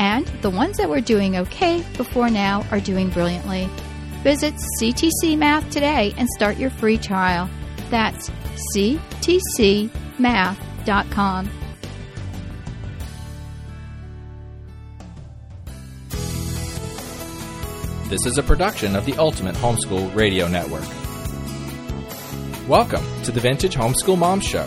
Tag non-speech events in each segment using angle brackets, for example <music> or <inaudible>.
And the ones that were doing okay before now are doing brilliantly. Visit CTC Math today and start your free trial. That's ctcmath.com. This is a production of the Ultimate Homeschool Radio Network. Welcome to the Vintage Homeschool Mom Show.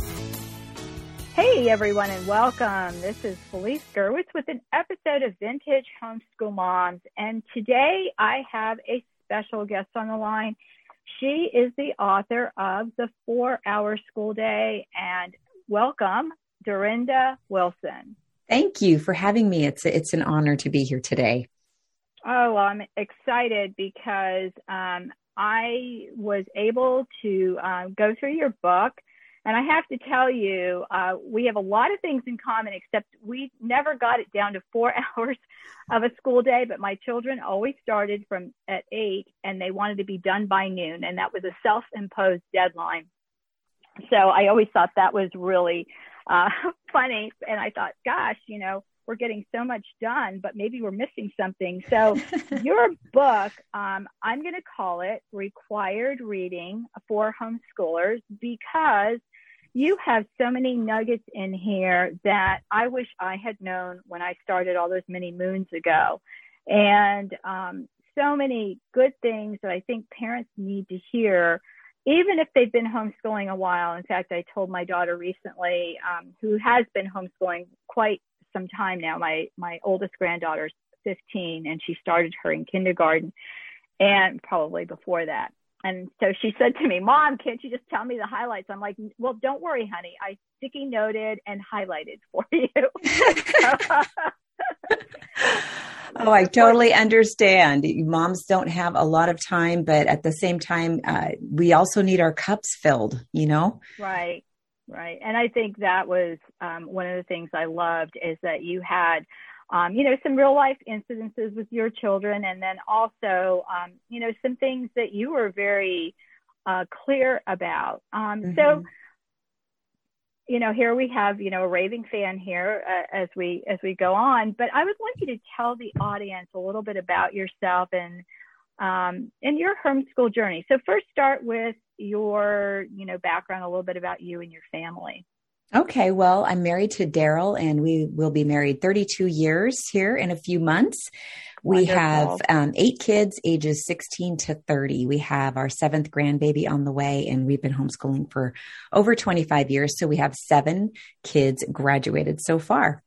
Hey everyone and welcome. This is Felice Gerwitz with an episode of Vintage Homeschool Moms. And today I have a special guest on the line. She is the author of The Four Hour School Day. And welcome, Durenda Wilson. Thank you for having me. It's, it's an honor to be here today. Oh, well, I'm excited because um, I was able to uh, go through your book. And I have to tell you, uh, we have a lot of things in common, except we never got it down to four <laughs> hours of a school day. But my children always started from at eight, and they wanted to be done by noon, and that was a self-imposed deadline. So I always thought that was really uh, <laughs> funny, and I thought, gosh, you know, we're getting so much done, but maybe we're missing something. So <laughs> your book, um, I'm going to call it Required Reading for Homeschoolers because you have so many nuggets in here that I wish I had known when I started all those many moons ago. And um, so many good things that I think parents need to hear even if they've been homeschooling a while. In fact, I told my daughter recently, um, who has been homeschooling quite some time now. My my oldest granddaughter's 15 and she started her in kindergarten and probably before that. And so she said to me, Mom, can't you just tell me the highlights? I'm like, Well, don't worry, honey. I sticky noted and highlighted for you. <laughs> <laughs> oh, I totally understand. Moms don't have a lot of time, but at the same time, uh, we also need our cups filled, you know? Right. Right. And I think that was um, one of the things I loved is that you had, um, you know, some real life incidences with your children and then also, um, you know, some things that you were very uh, clear about. Um, mm-hmm. So, you know, here we have, you know, a raving fan here uh, as we as we go on. But I would want you to tell the audience a little bit about yourself and um, and your homeschool journey. So first, start with your, you know, background, a little bit about you and your family. Okay, well, I'm married to Daryl, and we will be married 32 years here in a few months. We Wonderful. have um, eight kids, ages 16 to 30. We have our seventh grandbaby on the way, and we've been homeschooling for over 25 years. So we have seven kids graduated so far.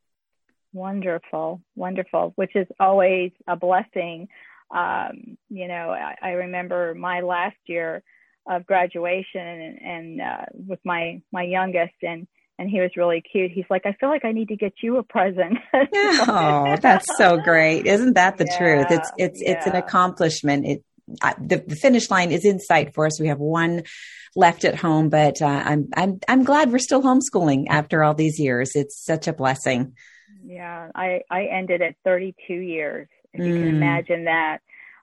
Wonderful, wonderful, which is always a blessing. Um, you know, I, I remember my last year of graduation and, and uh, with my my youngest and and he was really cute. He's like, I feel like I need to get you a present. <laughs> <laughs> oh, that's so great! Isn't that the yeah, truth? It's it's yeah. it's an accomplishment. It I, the, the finish line is in sight for us. We have one left at home, but uh, I'm I'm I'm glad we're still homeschooling after all these years. It's such a blessing. Yeah, I I ended at 32 years. If mm. you can mm. imagine that.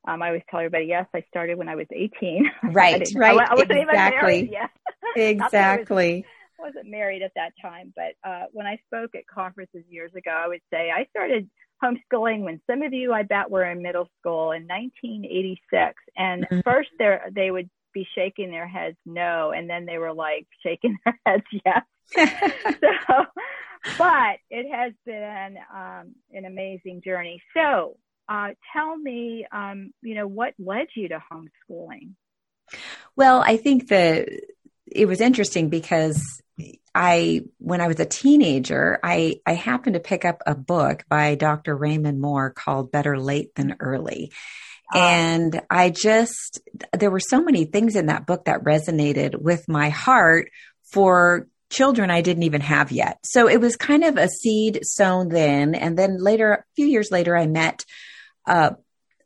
Um, I always tell everybody, yes, I started when I was 18. Right, <laughs> I right. I, wasn't exactly. even married yet. exactly. Wasn't married at that time, but uh, when I spoke at conferences years ago, I would say I started homeschooling when some of you, I bet, were in middle school in 1986. And mm-hmm. first, there they would be shaking their heads no, and then they were like shaking their <laughs> heads yes. <laughs> so, but it has been um, an amazing journey. So, uh, tell me, um, you know, what led you to homeschooling? Well, I think that it was interesting because I, when I was a teenager, I, I happened to pick up a book by Dr. Raymond Moore called Better Late Than Early. Ah. And I just, there were so many things in that book that resonated with my heart for children I didn't even have yet. So it was kind of a seed sown then. And then later, a few years later, I met a,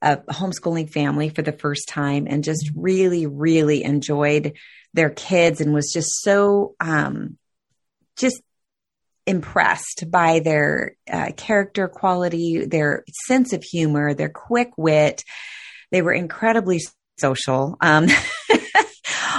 a homeschooling family for the first time and just really, really enjoyed their kids and was just so, um, just impressed by their uh, character quality, their sense of humor, their quick wit. They were incredibly social. Um, <laughs>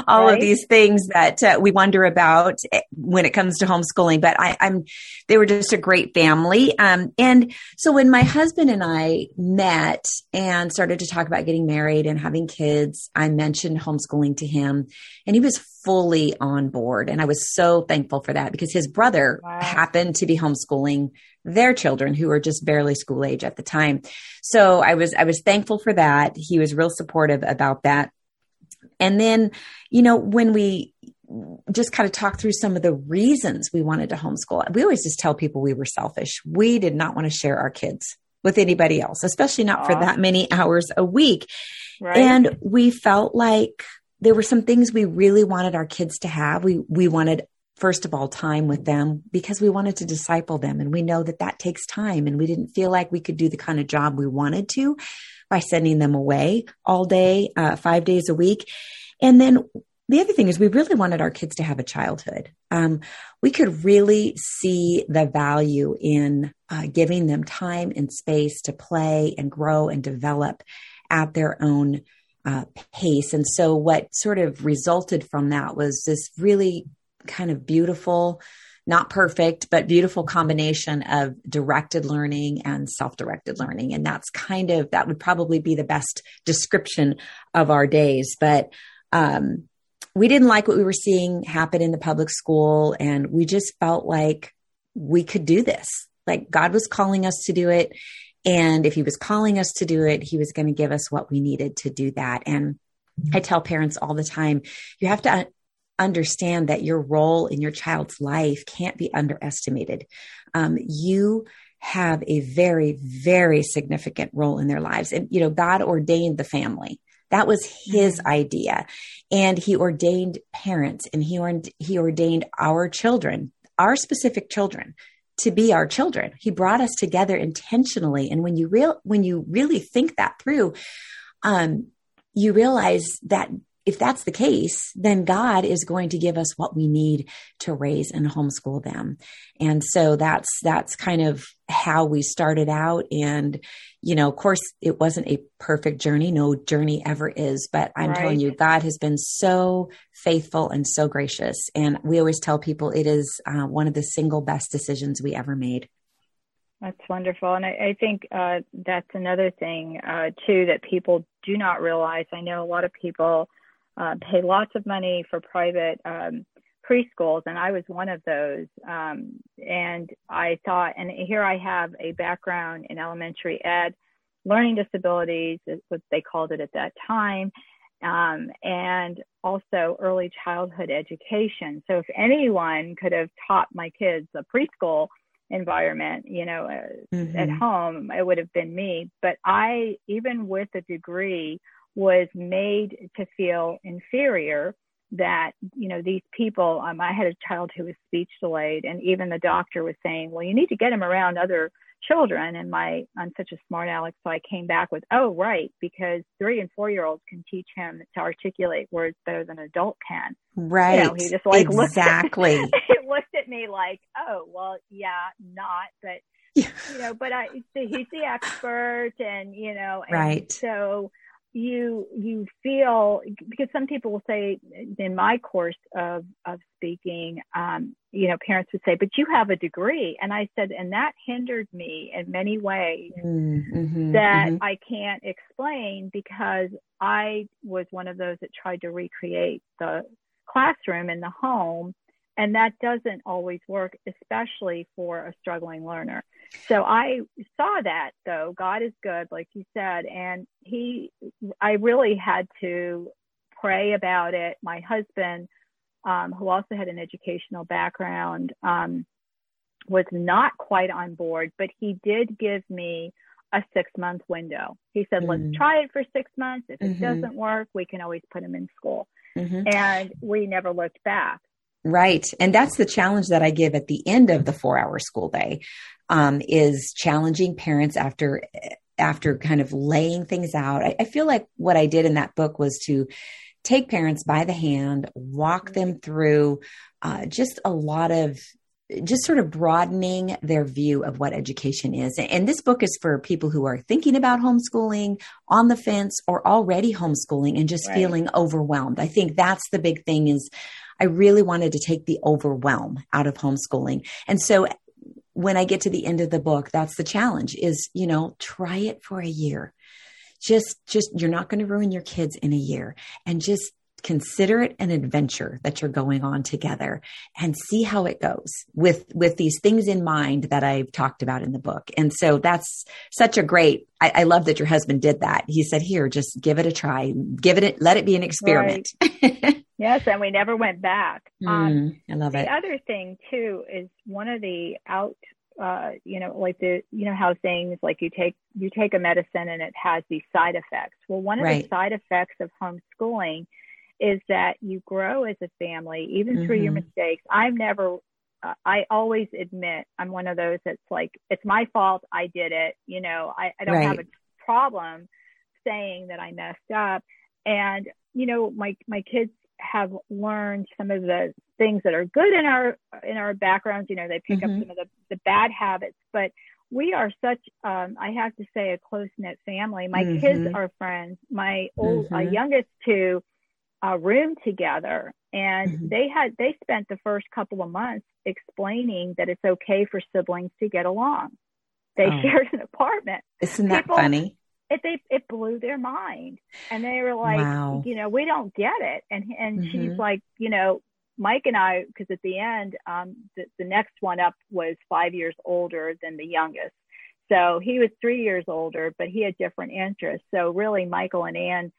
all right. of these things that uh, we wonder about eh, when it comes to homeschooling. But I, am they were just a great family. Um, and so when my husband and I met and started to talk about getting married and having kids, I mentioned homeschooling to him, and he was fully on board. And I was so thankful for that because his brother wow. happened to be homeschooling their children who were just barely school age at the time. So I was I was thankful for that. He was real supportive about that. And then, you know, when we just kind of talk through some of the reasons we wanted to homeschool, we always just tell people we were selfish. We did not want to share our kids with anybody else, especially not Aww. for that many hours a week. Right. And we felt like there were some things we really wanted our kids to have. We, we wanted first of all time with them because we wanted to disciple them and we know that that takes time and we didn't feel like we could do the kind of job we wanted to by sending them away all day, uh, five days a week. And then the other thing is we really wanted our kids to have a childhood. Um, we could really see the value in uh, giving them time and space to play and grow and develop at their own uh, pace. And so what sort of resulted from that was this really kind of beautiful not perfect, but beautiful combination of directed learning and self directed learning. And that's kind of, that would probably be the best description of our days. But, um, we didn't like what we were seeing happen in the public school. And we just felt like we could do this. Like God was calling us to do it. And if he was calling us to do it, he was going to give us what we needed to do that. And I tell parents all the time, you have to understand that your role in your child's life can't be underestimated. Um, you have a very, very significant role in their lives. And, you know, God ordained the family. That was his mm-hmm. idea. And he ordained parents and he, or- he ordained our children, our specific children to be our children. He brought us together intentionally. And when you real, when you really think that through, um, you realize that if that's the case, then God is going to give us what we need to raise and homeschool them. And so that's, that's kind of how we started out. And, you know, of course, it wasn't a perfect journey. No journey ever is, but I'm right. telling you, God has been so faithful and so gracious. And we always tell people it is uh, one of the single best decisions we ever made. That's wonderful. And I, I think uh, that's another thing, uh, too, that people do not realize. I know a lot of people uh, pay lots of money for private um, preschools, and I was one of those. Um, and I thought, and here I have a background in elementary ed, learning disabilities is what they called it at that time, um, and also early childhood education. So if anyone could have taught my kids a preschool environment, you know, uh, mm-hmm. at home, it would have been me. But I, even with a degree, was made to feel inferior that you know these people um, i had a child who was speech delayed and even the doctor was saying well you need to get him around other children. And my i'm such a smart aleck so i came back with oh right because three and four year olds can teach him to articulate words better than an adult can. Right you know, he just like exactly looked at, <laughs> looked at me like oh well yeah not but <laughs> you know but i he's the expert and you know and right. so you you feel because some people will say in my course of of speaking um, you know parents would say but you have a degree and i said and that hindered me in many ways mm-hmm, that mm-hmm. i can't explain because i was one of those that tried to recreate the classroom in the home and that doesn't always work especially for a struggling learner so I saw that though. God is good, like you said. And he, I really had to pray about it. My husband, um, who also had an educational background, um, was not quite on board, but he did give me a six month window. He said, let's mm-hmm. try it for six months. If it mm-hmm. doesn't work, we can always put him in school. Mm-hmm. And we never looked back. Right. And that's the challenge that I give at the end of the four hour school day um, is challenging parents after after kind of laying things out. I, I feel like what I did in that book was to take parents by the hand, walk them through uh, just a lot of just sort of broadening their view of what education is. And this book is for people who are thinking about homeschooling, on the fence, or already homeschooling and just right. feeling overwhelmed. I think that's the big thing is I really wanted to take the overwhelm out of homeschooling. And so when I get to the end of the book, that's the challenge is, you know, try it for a year. Just, just, you're not going to ruin your kids in a year and just consider it an adventure that you're going on together and see how it goes with with these things in mind that I've talked about in the book. And so that's such a great I, I love that your husband did that. He said, here, just give it a try. Give it let it be an experiment. Right. <laughs> yes, and we never went back. Mm, um, I love the it. The other thing too is one of the out uh, you know, like the, you know, how things like you take, you take a medicine and it has these side effects. Well, one of right. the side effects of homeschooling is that you grow as a family, even mm-hmm. through your mm-hmm. mistakes. I've never, uh, I always admit I'm one of those that's like, it's my fault. I did it. You know, I, I don't right. have a problem saying that I messed up. And, you know, my, my kids have learned some of the things that are good in our, in our backgrounds. You know, they pick mm-hmm. up some of the, the bad habits, but we are such um i have to say a close knit family my mm-hmm. kids are friends my old mm-hmm. uh, youngest two a room together and mm-hmm. they had they spent the first couple of months explaining that it's okay for siblings to get along they oh. shared an apartment isn't that People, funny it they it blew their mind and they were like wow. you know we don't get it and and mm-hmm. she's like you know mike and i because at the end um the, the next one up was five years older than the youngest so he was three years older but he had different interests so really michael and ann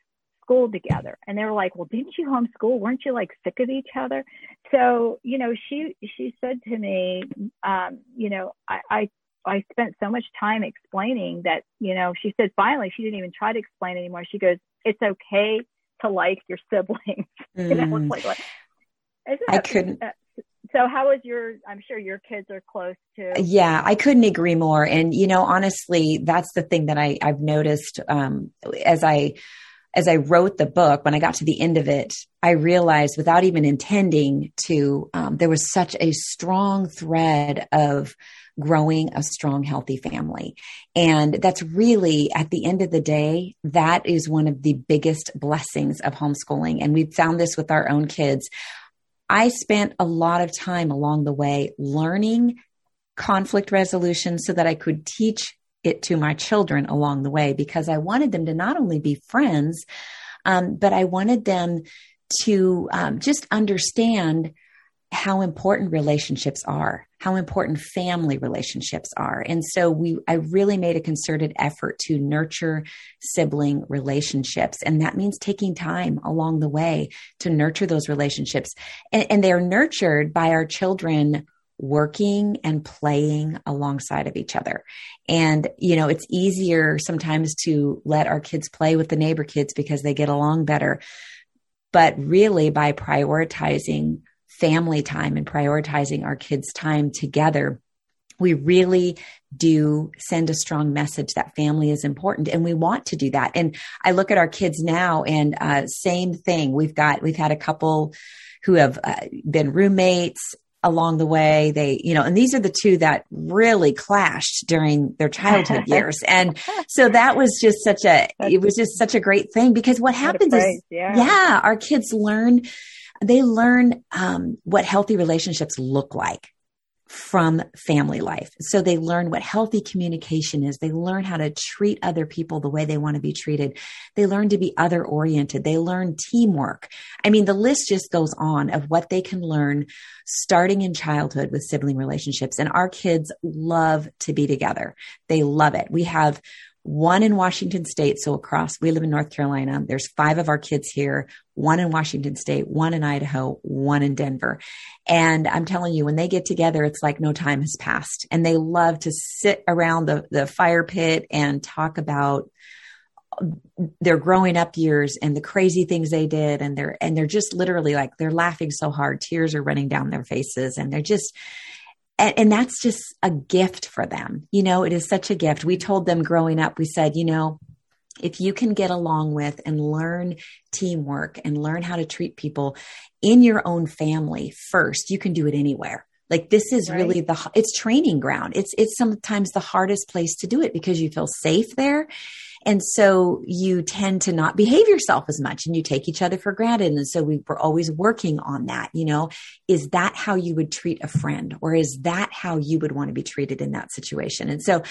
school together. And they were like, well, didn't you homeschool? Weren't you like sick of each other? So, you know, she, she said to me, um, you know, I, I, I spent so much time explaining that, you know, she said finally she didn't even try to explain anymore. She goes, it's okay to like your siblings. Mm. <laughs> you know, it's like, I couldn't. Uh, so how is your i'm sure your kids are close to yeah i couldn't agree more and you know honestly that's the thing that i i've noticed um, as i as I wrote the book, when I got to the end of it, I realized without even intending to, um, there was such a strong thread of growing a strong, healthy family. And that's really, at the end of the day, that is one of the biggest blessings of homeschooling. And we've found this with our own kids. I spent a lot of time along the way learning conflict resolution so that I could teach it to my children along the way because I wanted them to not only be friends, um, but I wanted them to um, just understand how important relationships are, how important family relationships are. And so we, I really made a concerted effort to nurture sibling relationships. And that means taking time along the way to nurture those relationships. And, and they're nurtured by our children working and playing alongside of each other. And, you know, it's easier sometimes to let our kids play with the neighbor kids because they get along better. But really, by prioritizing family time and prioritizing our kids' time together, we really do send a strong message that family is important and we want to do that. And I look at our kids now and uh, same thing. We've got, we've had a couple who have uh, been roommates along the way. They, you know, and these are the two that really clashed during their childhood <laughs> years. And so that was just such a, it was just such a great thing because what happens is, yeah. yeah, our kids learn, they learn um, what healthy relationships look like from family life. So they learn what healthy communication is. They learn how to treat other people the way they want to be treated. They learn to be other oriented. They learn teamwork. I mean, the list just goes on of what they can learn starting in childhood with sibling relationships. And our kids love to be together. They love it. We have one in Washington state. So across, we live in North Carolina. There's five of our kids here, one in Washington state, one in Idaho, one in Denver. And I'm telling you, when they get together, it's like no time has passed and they love to sit around the, the fire pit and talk about their growing up years and the crazy things they did. And they're, and they're just literally like, they're laughing so hard. Tears are running down their faces and they're just, and, and that's just a gift for them. You know, it is such a gift. We told them growing up, we said, you know, if you can get along with and learn teamwork and learn how to treat people in your own family first, you can do it anywhere. Like this is right. really the it's training ground. It's it's sometimes the hardest place to do it because you feel safe there and so you tend to not behave yourself as much and you take each other for granted. And so we were always working on that. You know, is that how you would treat a friend or is that how you would want to be treated in that situation? And so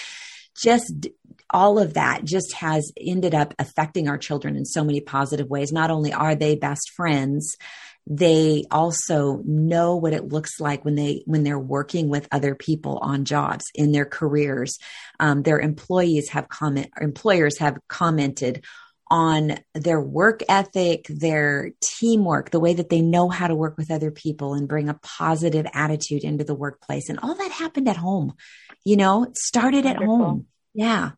just all of that just has ended up affecting our children in so many positive ways. Not only are they best friends, they also know what it looks like when they when they're working with other people on jobs in their careers. Um, their employees have comment employers have commented on their work ethic their teamwork the way that they know how to work with other people and bring a positive attitude into the workplace. And all that happened at home you know started Wonderful. at home. Yeah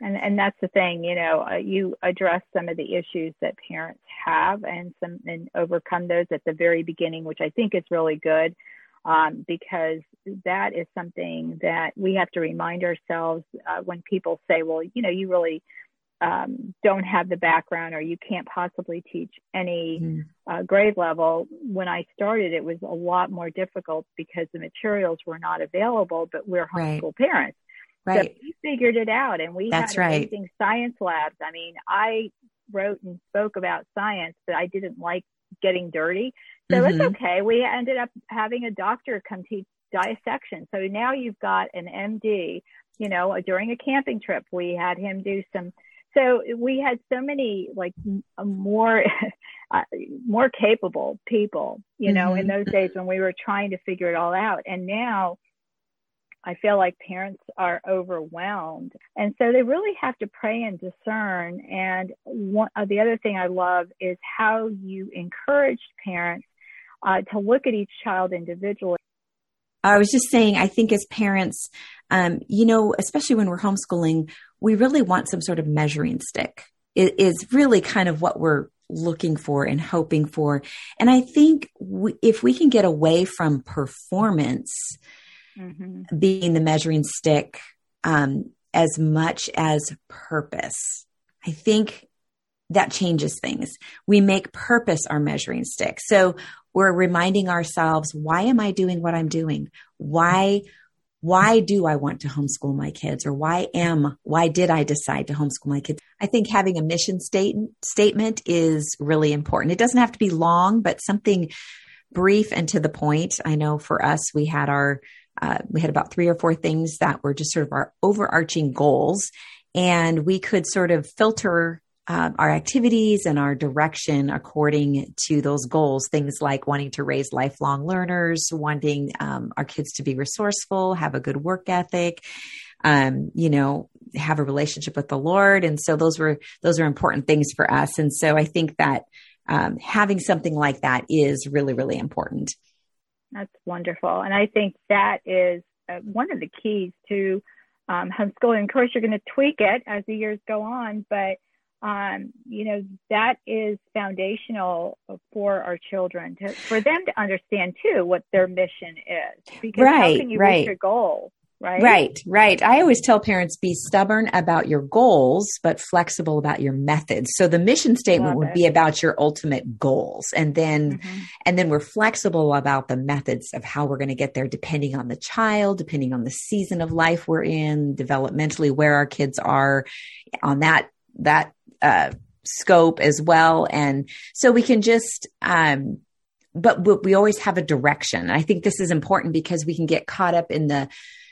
and and that's the thing you know uh, you address some of the issues that parents have and some and overcome those at the very beginning which i think is really good um, because that is something that we have to remind ourselves uh, when people say well you know you really um, don't have the background or you can't possibly teach any mm. uh, grade level. When I started, it was a lot more difficult because the materials were not available, but we're homeschool right. parents. Right. So we figured it out and we That's had amazing right. science labs. I mean, I wrote and spoke about science, but I didn't like getting dirty. So mm-hmm. it's okay. We ended up having a doctor come teach dissection. So now you've got an MD, you know, during a camping trip, we had him do some, so we had so many like more, <laughs> uh, more capable people, you know, mm-hmm. in those days when we were trying to figure it all out. And now, I feel like parents are overwhelmed. And so they really have to pray and discern. And one, uh, the other thing I love is how you encourage parents uh, to look at each child individually. I was just saying, I think as parents, um, you know, especially when we're homeschooling, we really want some sort of measuring stick. It is really kind of what we're looking for and hoping for. And I think we, if we can get away from performance, mm-hmm. being the measuring stick um, as much as purpose. I think that changes things. We make purpose our measuring stick. So we're reminding ourselves, why am I doing what I'm doing? Why, why do I want to homeschool my kids? Or why am, why did I decide to homeschool my kids? I think having a mission state, statement is really important. It doesn't have to be long, but something brief and to the point. I know for us, we had our uh, we had about three or four things that were just sort of our overarching goals. And we could sort of filter uh, our activities and our direction according to those goals. Things like wanting to raise lifelong learners, wanting um, our kids to be resourceful, have a good work ethic, um, you know, have a relationship with the Lord. And so those were those are important things for us. And so I think that um, having something like that is really really important. That's wonderful. And I think that is uh, one of the keys to um, homeschooling. Of course, you're going to tweak it as the years go on, but um, you know that is foundational for our children to for them to understand too what their mission is. Because right, how can you right. reach your goal? Right? Right, right. I always tell parents be stubborn about your goals, but flexible about your methods. So the mission statement Love would it. be about your ultimate goals. And then, mm-hmm. and then we're flexible about the methods of how we're going to get there, depending on the child, depending on the season of life we're in, developmentally, where our kids are on that, that, uh, scope as well. And so we can just, um, but we always have a direction. I think this is important because we can get caught up in the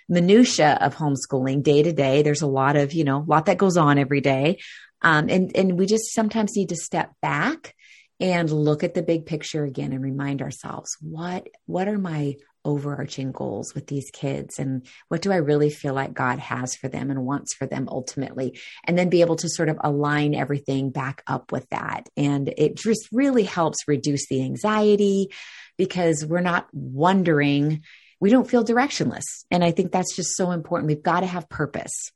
minutia of homeschooling day to day. There's a lot of, you know, a lot that goes on every day. Um, and, and we just sometimes need to step back and look at the big picture again and remind ourselves what, what are my overarching goals with these kids and what do I really feel like God has for them and wants for them ultimately and then be able to sort of align everything back up with that and it just really helps reduce the anxiety because we're not wondering we don't feel directionless. And I think that's just so important. We've got to have purpose.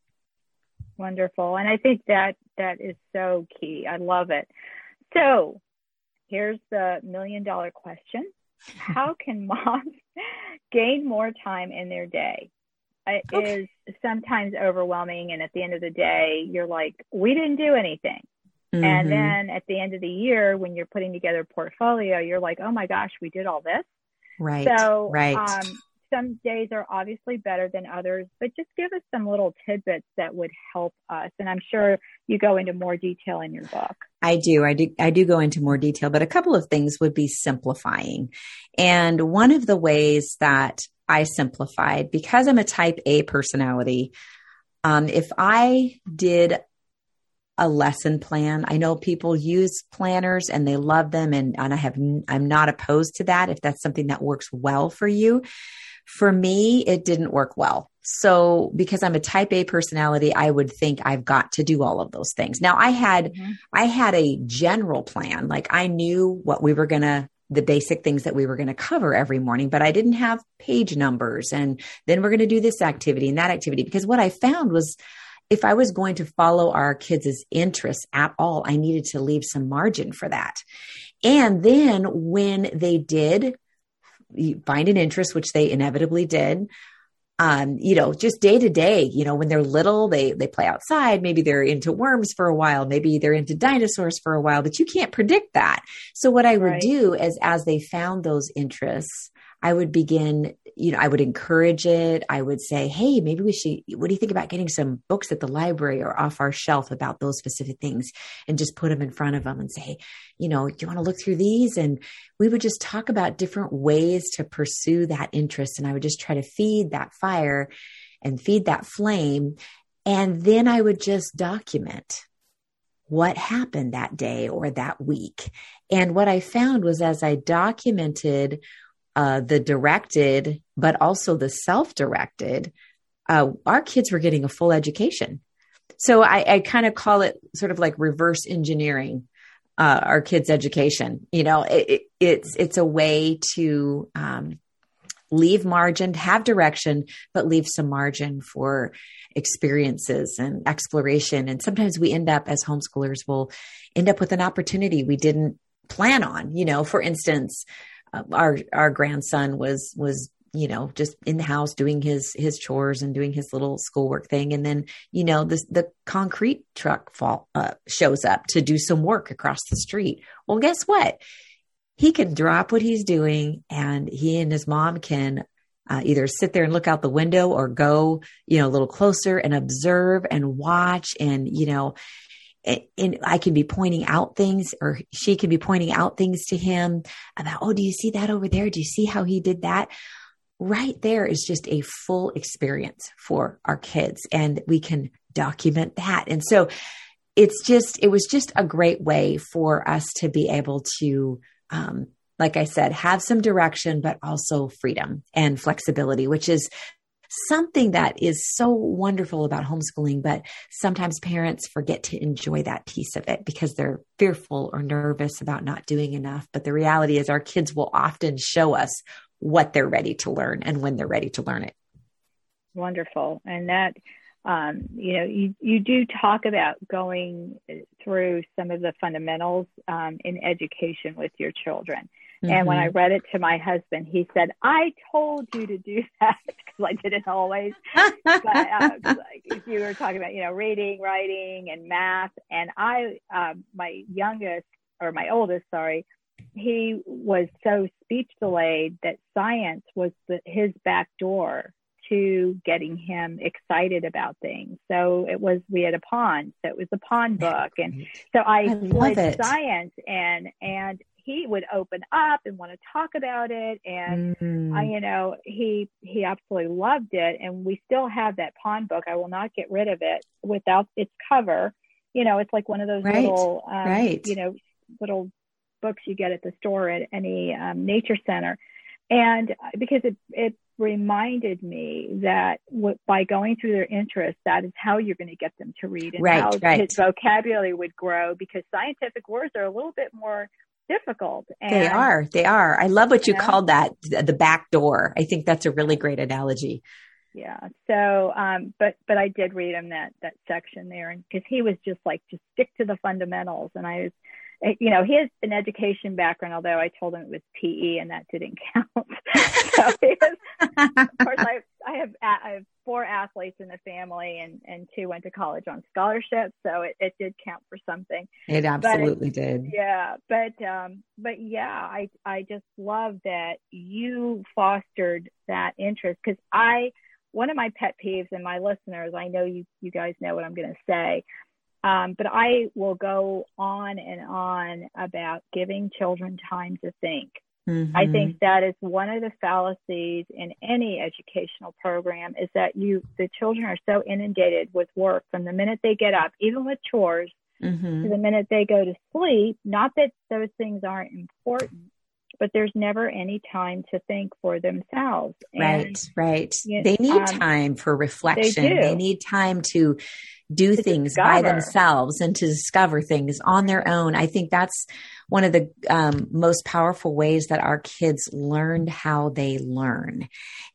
Wonderful. And I think that that is so key. I love it. So here's the million dollar question. How can <laughs> moms gain more time in their day? It okay. is sometimes overwhelming. And at the end of the day, you're like, we didn't do anything. Mm-hmm. And then at the end of the year, when you're putting together a portfolio, you're like, oh my gosh, we did all this. Right. So, right. Um, some days are obviously better than others, but just give us some little tidbits that would help us. And I'm sure you go into more detail in your book. I do. I do. I do go into more detail, but a couple of things would be simplifying. And one of the ways that I simplified because I'm a type A personality. Um, if I did a lesson plan. I know people use planners and they love them and, and I have, I'm not opposed to that if that's something that works well for you. For me, it didn't work well. So because I'm a type A personality, I would think I've got to do all of those things. Now I had, mm-hmm. I had a general plan. Like I knew what we were going to the basic things that we were going to cover every morning, but I didn't have page numbers. And then we're going to do this activity and that activity because what I found was if I was going to follow our kids' interests at all, I needed to leave some margin for that. And then when they did find an interest, which they inevitably did. Um, you know, just day to day, you know, when they're little, they they play outside. Maybe they're into worms for a while. Maybe they're into dinosaurs for a while, but you can't predict that. So what I would right. do is as they found those interests, I would begin, you know, I would encourage it. I would say, Hey, maybe we should, what do you think about getting some books at the library or off our shelf about those specific things and just put them in front of them and say, you know, do you want to look through these? And we would just talk about different ways to pursue that interest. And I would just try to feed that fire and feed that flame. And then I would just document what happened that day or that week. And what I found was as I documented uh, the directed, but also the self directed, uh, our kids were getting a full education. So I, I kind of call it sort of like reverse engineering uh, our kids' education. You know, it, it, it's it's a way to um, leave margin, have direction, but leave some margin for experiences and exploration. And sometimes we end up as homeschoolers will end up with an opportunity we didn't plan on. You know, for instance, our our grandson was was you know just in the house doing his his chores and doing his little schoolwork thing. And then you know the the concrete truck fall uh, shows up to do some work across the street. Well guess what? He can drop what he's doing and he and his mom can uh, either sit there and look out the window or go you know a little closer and observe and watch and you know and I can be pointing out things or she can be pointing out things to him about, oh, do you see that over there? Do you see how he did that? Right there is just a full experience for our kids and we can document that. And so it's just, it was just a great way for us to be able to, um, like I said, have some direction, but also freedom and flexibility, which is something that is so wonderful about homeschooling, but sometimes parents forget to enjoy that piece of it because they're fearful or nervous about not doing enough. But the reality is, our kids will often show us what they're ready to learn and when they're ready to learn it. Wonderful. And that, um, you know, you, you do talk about going through some of the fundamentals um, in education with your children. Mm-hmm. And when I mm-hmm. read it to my husband, he said, I told you to do <laughs> that because I didn't always. but uh, <laughs> like, you were talking about, you know, reading, writing, and math. And I, uh, my youngest, or my oldest, sorry, he was so speech delayed that science was the, his back door to getting him excited about things. So it was we had a pond, so it was a pond book, and so I, I science and and he would open up and want to talk about it and mm. I, you know he he absolutely loved it and we still have that pond book i will not get rid of it without its cover you know it's like one of those right. little um, right. you know little books you get at the store at any um, nature center and because it it reminded me that by going through their interests, that is how you're going to get them to read and right, how right. his vocabulary would grow because scientific words are a little bit more difficult. And, they are. They are. I love what you, you know? called that the back door. I think that's a really great analogy. Yeah. So, um, but but I did read him that that section there, and because he was just like just stick to the fundamentals, and I was you know, he has an education background, although I told him it was PE and that didn't <laughs> count. so has, of course, I, I have I have four athletes in the family, and and two went to college on scholarship, so it, it did count for something. It absolutely it, did. Yeah, but um, but yeah, I I just love that you fostered that interest because I one of my pet peeves and my listeners, I know you you guys know what I'm going to say. Um, but I will go on and on about giving children time to think. Mm-hmm. I think that is one of the fallacies in any educational program is that you the children are so inundated with work from the minute they get up, even with chores, mm-hmm. to the minute they go to sleep. Not that those things aren't important, but there's never any time to think for themselves. And, right, right. You know, they need um, time for reflection. They, they, need time to do to things discover. by themselves and to discover things on their own. I think that's one of the um, most powerful ways that our kids learn how they learn.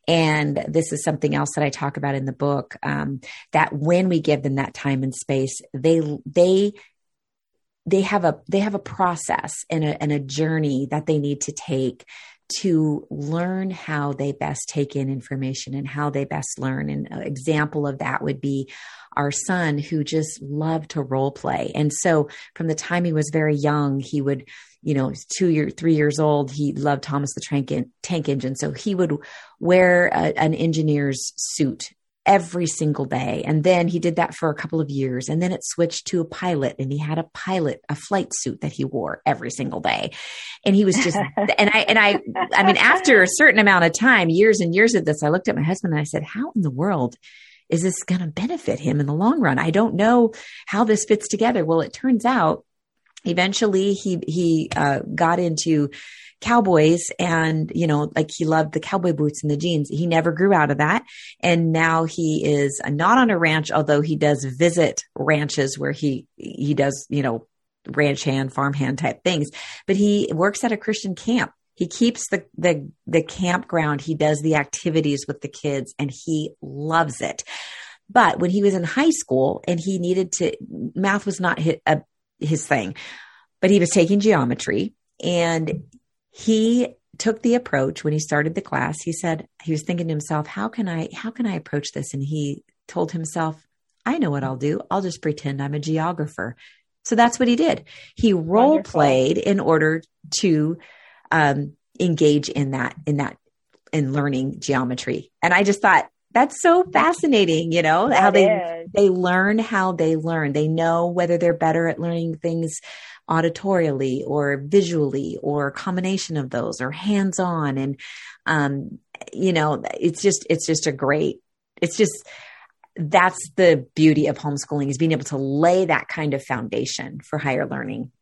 And this is something else that I talk about in the book. Um, that when we give them that time and space, they they they have a they have a process and a, and a journey that they need to take to learn how they best take in information and how they best learn. And an example of that would be our son who just loved to role play. And so from the time he was very young, he would, you know, two year, three years old, he loved Thomas the Tank, Tank Engine. So he would wear a, an engineer's suit every single day. And then he did that for a couple of years. And then it switched to a pilot and he had a pilot, a flight suit that he wore every single day. And he was just, <laughs> and I, and I, I mean, after a certain amount of time, years and years of this, I looked at my husband and I said, how in the world is this going to benefit him in the long run? I don't know how this fits together. Well, it turns out eventually he, he, uh, got into, cowboys and, you know, like he loved the cowboy boots and the jeans. He never grew out of that. And now he is not on a ranch, although he does visit ranches where he, he does, you know, ranch hand, farm hand type things, but he works at a Christian camp. He keeps the, the, the campground. He does the activities with the kids and he loves it. But when he was in high school and he needed to, math was not hit uh, his thing, but he was taking geometry and he took the approach when he started the class. He said, he was thinking to himself, how can I, how can I approach this? And he told himself, I know what I'll do. I'll just pretend I'm a geographer. So that's what he did. He role Wonderful. played in order to um, engage in that, in that, in learning geometry. And I just thought that's so fascinating, you know, that how they, is. they learn how they learn. They know whether they're better at learning things auditorially or visually or a combination of those or hands on. And, um, you know, it's just, it's just a great, it's just, that's the beauty of homeschooling is being able to lay that kind of foundation for higher learning.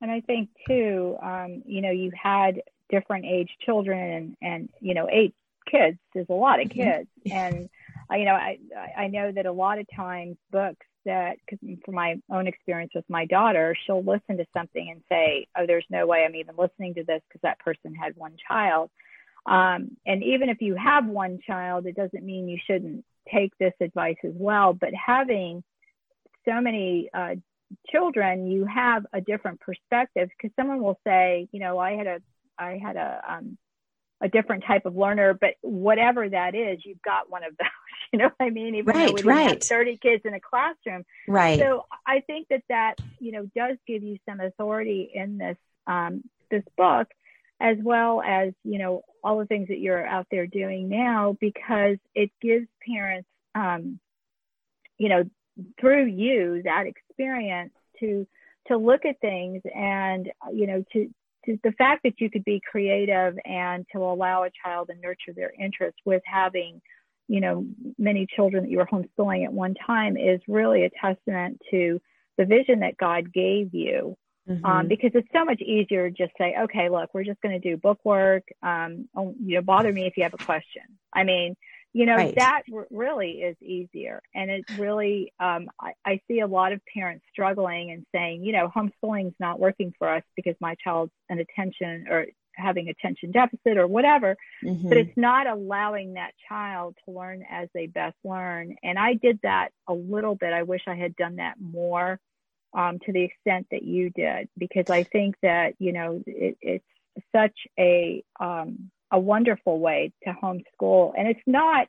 And I think too, um, you know, you had different age children and, and, you know, eight kids. Is a lot of mm-hmm. kids. <laughs> And, you know, I, I know that a lot of times books that from my own experience with my daughter she'll listen to something and say oh there's no way i'm even listening to this because that person had one child. Um, and even if you have one child it doesn't mean you shouldn't take this advice as well. But having so many uh, children you have a different perspective. Because someone will say you know i had a I had a um, a different type of learner, but whatever that is, you've got one of <laughs> those. You know what I mean? Even right, though we right. have 30 kids in a classroom. Right. So I think that that, you know, does give you some authority in this, um, this book, as well as, you know, all the things that you're out there doing now, because it gives parents, um, you know, through you that experience to, to look at things and, you know, to, to the fact that you could be creative and to allow a child and nurture their interest with having you know, many children that you were homeschooling at one time is really a testament to the vision that God gave you. Um, mm-hmm. Um, because it's so much easier to just say, okay, look, we're just going to do book work. Um, oh, you know, bother me if you have a question. I mean, you know, right. that r- really is easier. And it really, um, I, I see a lot of parents struggling and saying, you know, homeschooling's not working for us because my child's an attention or having attention deficit or whatever, mm-hmm. but it's not allowing that child to learn as they best learn. And I did that a little bit. I wish I had done that more um, to the extent that you did, because I think that, you know, it, it's such a, um, a wonderful way to homeschool. And it's not,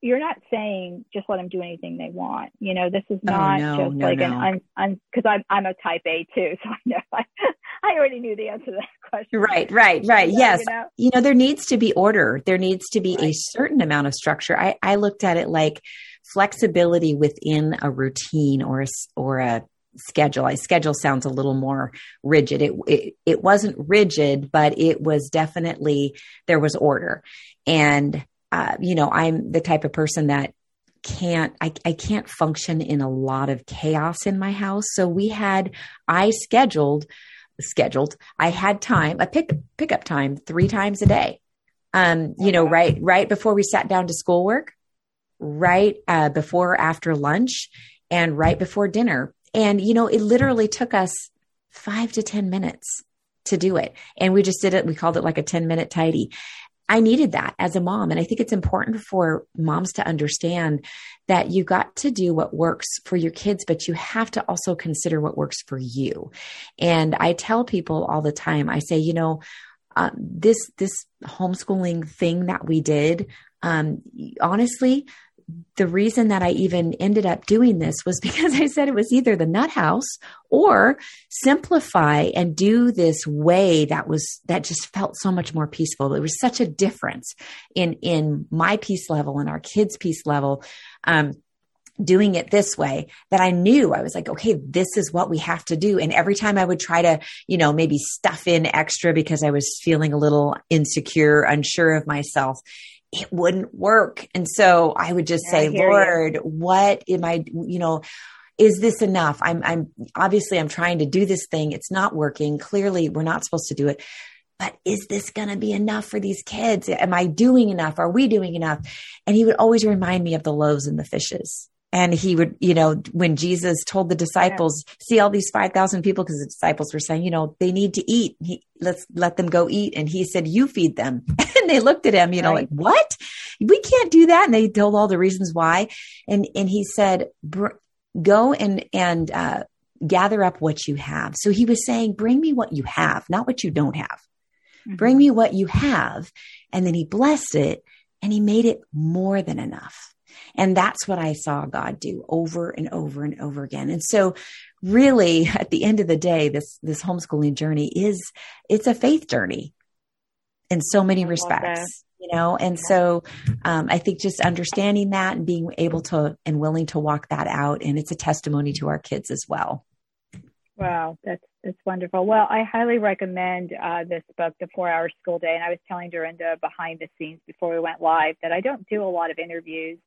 you're not saying just let them do anything they want. You know, this is oh, not oh, no, just no, like no. an un, because I'm I'm a type A too, <laughs> so I know I, I already knew the answer to that question. Right, right, right. Know, yes, you know? you know? there needs to be order. There needs to be right. a certain amount of structure. I I looked at it like flexibility within a routine or a or a schedule. I schedule sounds a little more rigid. It, it it wasn't rigid, but it was definitely there was order and uh, you know, I'm the type of person that can't I, I can't function in a lot of chaos in my house. So we had I scheduled scheduled I had time a pick pickup time three times a day. Um, you know, right right before we sat down to schoolwork, right uh, before or after lunch, and right before dinner. And you know, it literally took us five to ten minutes to do it. And we just did it. We called it like a 10 minute tidy. I needed that as a mom. And I think it's important for moms to understand that you got to do what works for your kids, but you have to also consider what works for you. And I tell people all the time, I say, you know, uh, this this homeschooling thing that we did, um, honestly, the reason that I even ended up doing this was <laughs> because I said it was either the nut house or simplify and do this way that was that just felt so much more peaceful. There was such a difference in in my peace level and our kids' peace level. Um, doing it this way that I knew I was like, okay, this is what we have to do. And every time I would try to, you know, maybe stuff in extra because I was feeling a little insecure, unsure of myself, it wouldn't work. And so I would just say, Lord, you. what am I, you know, is this enough? I'm, I'm obviously I'm trying to do this thing. It's not working. Clearly we're not supposed to do it. But is this going to be enough for these kids? Am I doing enough? Are we doing enough? And he would always remind me of the loaves and the fishes and he would you know when jesus told the disciples yeah. see all these 5000 people because the disciples were saying you know they need to eat. He, let's let them go eat. And he said you feed them. <laughs> And they looked at him you know right. like what? We can't do that. And they told all the reasons why. And and he said go and and uh, gather up what you have. So he was saying bring me what you have not what you don't have. Mm-hmm. bring me what you have. And then he blessed it and he made it more than enough and that's what I saw God do over and over and over again. And so really <laughs> at the end of the day, this, this homeschooling journey is, it's a faith journey in so many respects you know? And so um, i think just understanding that and being able to and willing to walk that out and it's a testimony to our kids as well. Wow. That's that's wonderful. Well i highly recommend uh, this book the four hour school day. And i was telling Durenda behind the scenes before we went live that i don't do a lot of interviews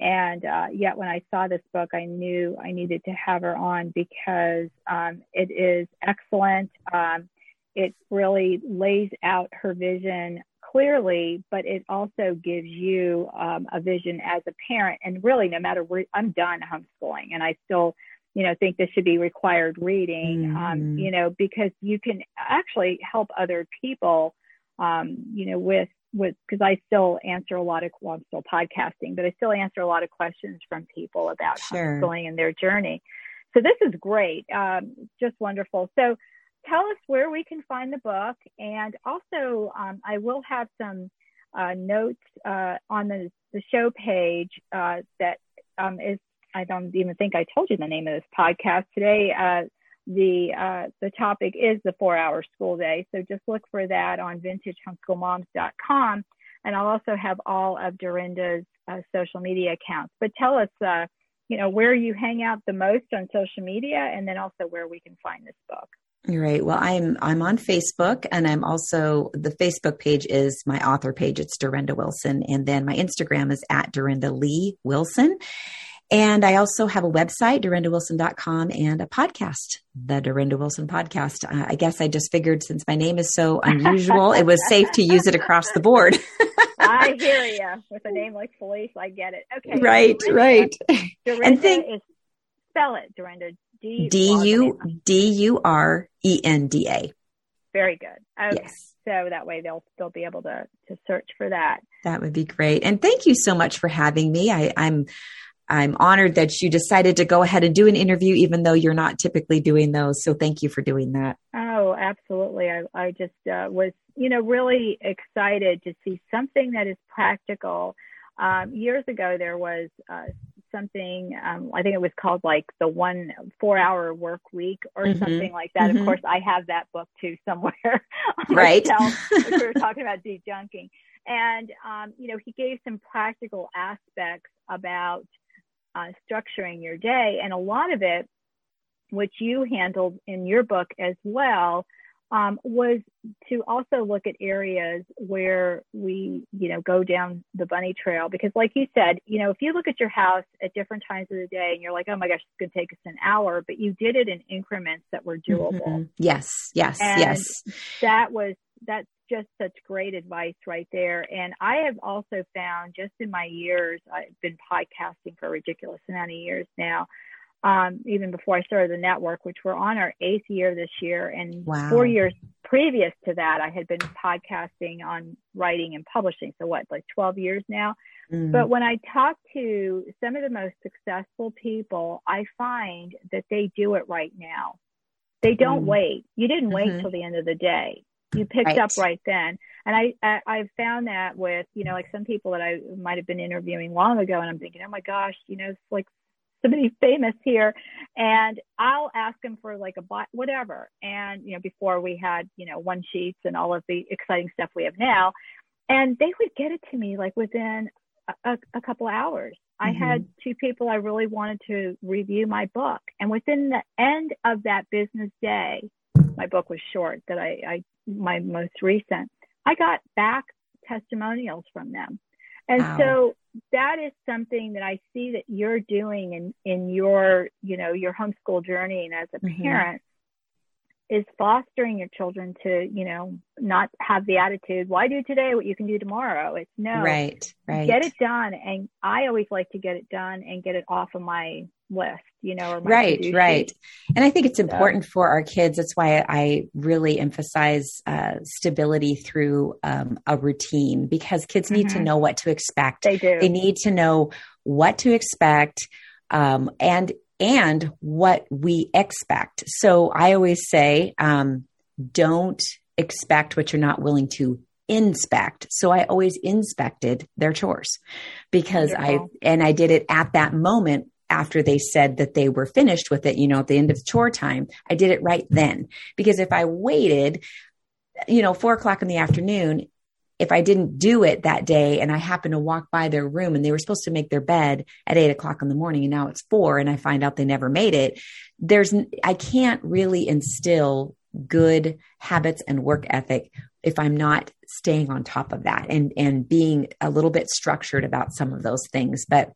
and uh, yet, when I saw this book, I knew I needed to have her on because um, it is excellent. Um, it really lays out her vision clearly, but it also gives you um, a vision as a parent. And really, no matter where I'm done homeschooling, and I still, you know, think this should be required reading. Um, mm-hmm. you know, because you can actually help other people. Um, you know, with with because I still answer a lot of well, I'm still podcasting, but I still answer a lot of questions from people about sure. homeschooling and their journey. So this is great, um, just wonderful. So tell us where we can find the book. And also, um, I will have some uh, notes uh, on the, the show page uh, that um, is, I don't even think I told you the name of this podcast today. The uh, the topic is the four hour school day. So just look for that on vintagehomeschoolmoms.com. And I'll also have all of Durenda's uh, social media accounts. But tell us, uh, you know, where you hang out the most on social media, and then also where we can find this book. You're right. Well, I'm I'm on Facebook, and I'm also the Facebook page is my author page. It's Durenda Wilson, and then my Instagram is at Durenda Lee Wilson. And I also have a website, durendawilson.com, and a podcast, the Durenda Wilson podcast. Uh, I guess I just figured since my name is so unusual, it was safe to use it across the board. <laughs> I <laughs> hear you. With a name like Felice, I get it. Okay. Right, Durenda, right. Durenda and think, is, spell it, Durenda. D U D U R E N D A. Very good. Okay. Yes. So that way they'll they'll be able to to search for that. That would be great. And thank you so much for having me. I, I'm I'm honored that you decided to go ahead and do an interview, even though you're not typically doing those. So thank you for doing that. Oh, absolutely. I, I just uh, was, you know, really excited to see something that is practical. Um, years ago, there was uh, something, um, I think it was called like the one four hour work week or mm-hmm. something like that. Mm-hmm. Of course, I have that book too somewhere. <laughs> right. <laughs> we were talking about dejunking. And, um, you know, he gave some practical aspects about uh, structuring your day. And a lot of it, which you handled in your book as well, um, was to also look at areas where we, you know, go down the bunny trail. Because, like you said, you know, if you look at your house at different times of the day and you're like, oh my gosh, it's going to take us an hour, but you did it in increments that were doable. Mm-hmm. Yes, yes, and yes. That was, that's just such great advice right there. And I have also found just in my years, I've been podcasting for a ridiculous amount of years now. Um, even before I started the network, which we're on our eighth year this year. And wow. four years previous to that, I had been podcasting on writing and publishing. So what, like 12 years now? Mm. But when I talk to some of the most successful people, I find that they do it right now. They don't mm. wait. You didn't wait mm-hmm. till the end of the day you picked right. up right then. And I, I I've found that with you know like some people that I might have been interviewing long ago, and I'm thinking, oh my gosh, you know, it's like somebody <laughs> famous here, and I'll ask them for like a bot, whatever. And you know, before we had you know one sheets and all of the exciting stuff we have now, and they would get it to me like within a, a couple hours. I mm-hmm. had two people I really wanted to review my book, and within the end of that business day, my book was short that I, I my most recent, I got back testimonials from them. And wow. so that is something that I see that you're doing in, in your, you know, your homeschool journey and as a mm-hmm. parent is fostering your children to, you know, not have the attitude, why do today what you can do tomorrow? It's no, right, right. Get it done. And I always like to get it done and get it off of my list, you know, right, right. And I think it's important so. for our kids. That's why I really emphasize uh, stability through um, a routine because kids need mm-hmm. to know what to expect. They do. They need to know what to expect. Um, and and what we expect. So I always say, um, don't expect what you're not willing to inspect. So I always inspected their chores because I, and I did it at that moment after they said that they were finished with it, you know, at the end of the chore time. I did it right then because if I waited, you know, four o'clock in the afternoon, if I didn't do it that day and I happen to walk by their room and they were supposed to make their bed at eight o'clock in the morning and now it's four and I find out they never made it, there's, I can't really instill good habits and work ethic if I'm not staying on top of that and, and being a little bit structured about some of those things. But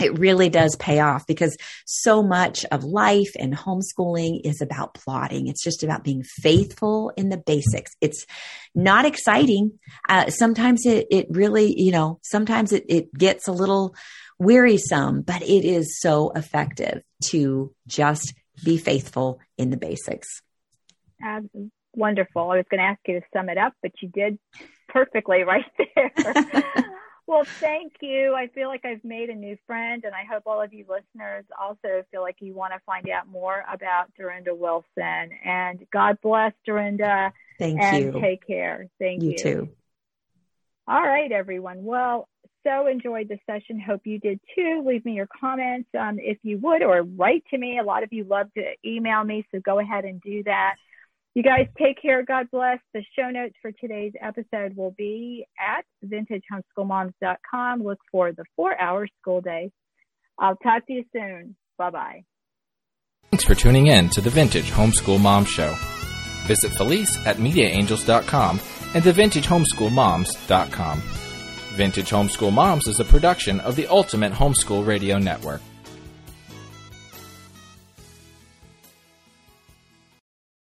it really does pay off because so much of life and homeschooling is about plotting. It's just about being faithful in the basics. It's not exciting. Uh, sometimes it, it really, you know, sometimes it, it gets a little wearisome, but it is so effective to just be faithful in the basics. Uh, wonderful. I was going to ask you to sum it up, but you did perfectly right there. <laughs> Well, thank you. I feel like I've made a new friend, and I hope all of you listeners also feel like you want to find out more about Durenda Wilson. And God bless Durenda. Thank and you. Take care. Thank you. You too. All right, everyone. Well, so enjoyed the session. Hope you did too. Leave me your comments um, if you would, or write to me. A lot of you love to email me, so go ahead and do that. You guys take care. God bless. The show notes for today's episode will be at vintagehomeschoolmoms.com. Look for the four hour school day. I'll talk to you soon. Bye bye. Thanks for tuning in to the Vintage Homeschool Mom Show. Visit Felice at MediaAngels.com and TheVintageHomeschoolMoms.com. Vintage Homeschool Moms is a production of the Ultimate Homeschool Radio Network.